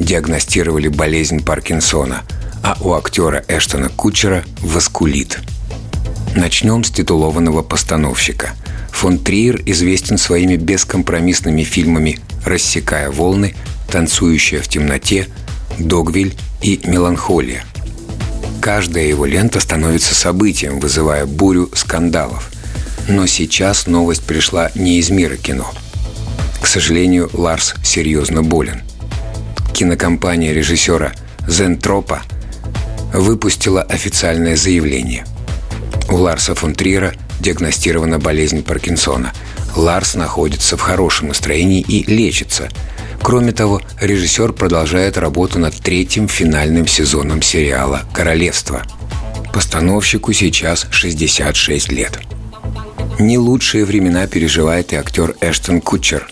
диагностировали болезнь Паркинсона, а у актера Эштона Кучера – воскулит. Начнем с титулованного постановщика. Фон Триер известен своими бескомпромиссными фильмами «Рассекая волны», «Танцующая в темноте», «Догвиль» и «Меланхолия». Каждая его лента становится событием, вызывая бурю скандалов. Но сейчас новость пришла не из мира кино. К сожалению, Ларс серьезно болен. Кинокомпания режиссера Зентропа выпустила официальное заявление. У Ларса фон Триера диагностирована болезнь Паркинсона. Ларс находится в хорошем настроении и лечится. Кроме того, режиссер продолжает работу над третьим финальным сезоном сериала «Королевство». Постановщику сейчас 66 лет. Не лучшие времена переживает и актер Эштон Кутчер.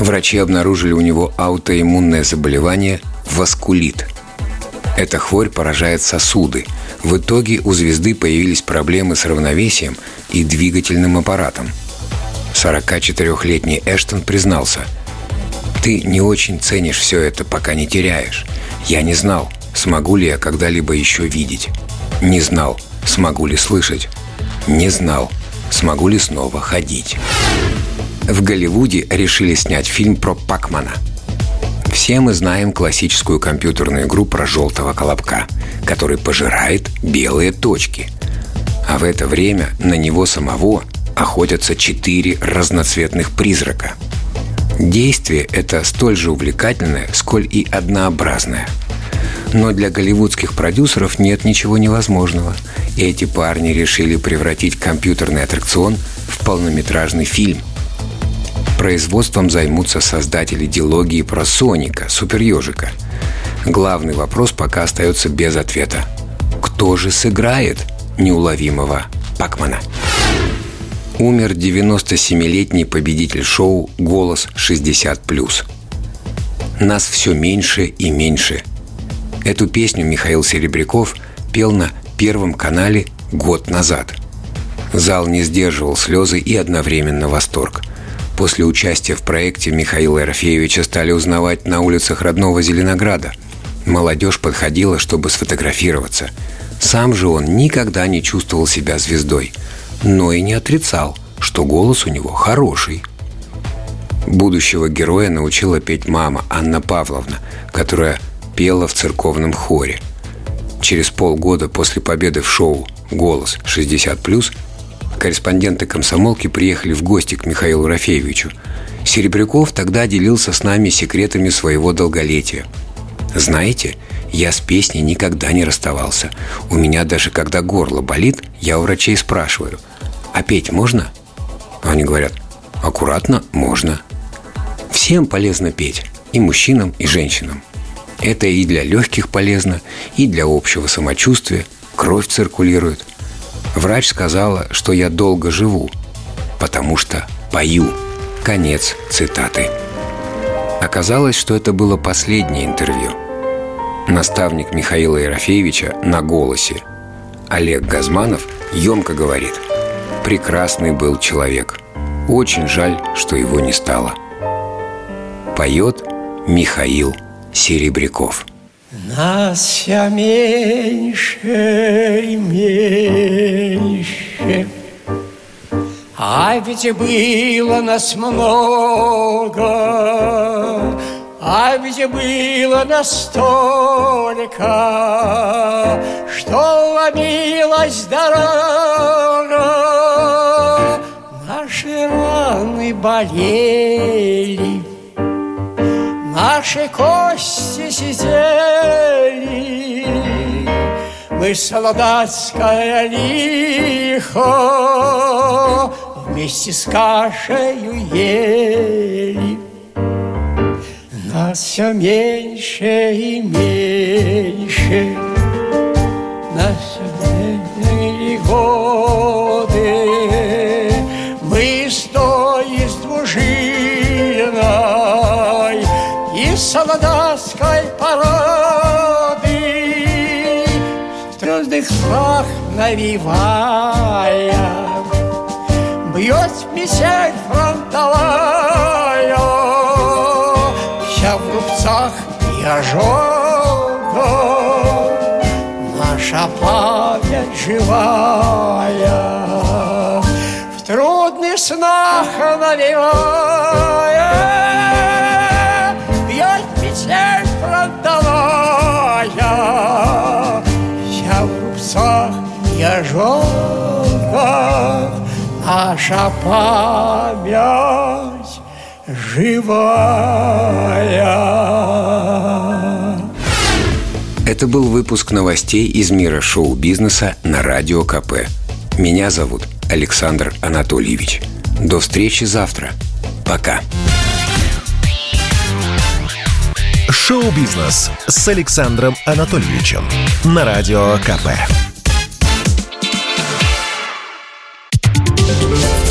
Врачи обнаружили у него аутоиммунное заболевание – васкулит. Эта хворь поражает сосуды. В итоге у звезды появились проблемы с равновесием и двигательным аппаратом. 44-летний Эштон признался – ты не очень ценишь все это, пока не теряешь. Я не знал, смогу ли я когда-либо еще видеть. Не знал, смогу ли слышать. Не знал, смогу ли снова ходить. В Голливуде решили снять фильм про Пакмана. Все мы знаем классическую компьютерную игру про желтого колобка, который пожирает белые точки. А в это время на него самого охотятся четыре разноцветных призрака – Действие это столь же увлекательное, сколь и однообразное. Но для голливудских продюсеров нет ничего невозможного. Эти парни решили превратить компьютерный аттракцион в полнометражный фильм. Производством займутся создатели дилогии про Соника, супережика. Главный вопрос пока остается без ответа. Кто же сыграет неуловимого Пакмана? умер 97-летний победитель шоу «Голос 60+.» Нас все меньше и меньше. Эту песню Михаил Серебряков пел на Первом канале год назад. Зал не сдерживал слезы и одновременно восторг. После участия в проекте Михаила Ерофеевича стали узнавать на улицах родного Зеленограда. Молодежь подходила, чтобы сфотографироваться. Сам же он никогда не чувствовал себя звездой – но и не отрицал, что голос у него хороший. Будущего героя научила петь мама Анна Павловна, которая пела в церковном хоре. Через полгода после победы в шоу «Голос 60+,» корреспонденты комсомолки приехали в гости к Михаилу Рафеевичу. Серебряков тогда делился с нами секретами своего долголетия. «Знаете, я с песней никогда не расставался. У меня даже когда горло болит, я у врачей спрашиваю – а петь можно? Они говорят, аккуратно можно. Всем полезно петь, и мужчинам, и женщинам. Это и для легких полезно, и для общего самочувствия. Кровь циркулирует. Врач сказала, что я долго живу, потому что пою. Конец цитаты. Оказалось, что это было последнее интервью. Наставник Михаила Ерофеевича на голосе Олег Газманов емко говорит – прекрасный был человек. Очень жаль, что его не стало. Поет Михаил Серебряков. Нас все меньше и меньше. А ведь было нас много А ведь было настолько Что ломилась дорога. Наши раны болели, Наши кости сидели, Мы солдатское лихо Вместе с кашей ели. нас все меньше и меньше На И солдатской породы. В звездных снах навивая Бьет мишень фронтовая. Вся в рубцах и ожогах Наша память живая. В трудных снах навевая Наша память живая. Это был выпуск новостей из мира шоу-бизнеса на Радио КП. Меня зовут Александр Анатольевич. До встречи завтра. Пока. Шоу-бизнес с Александром Анатольевичем на Радио КП.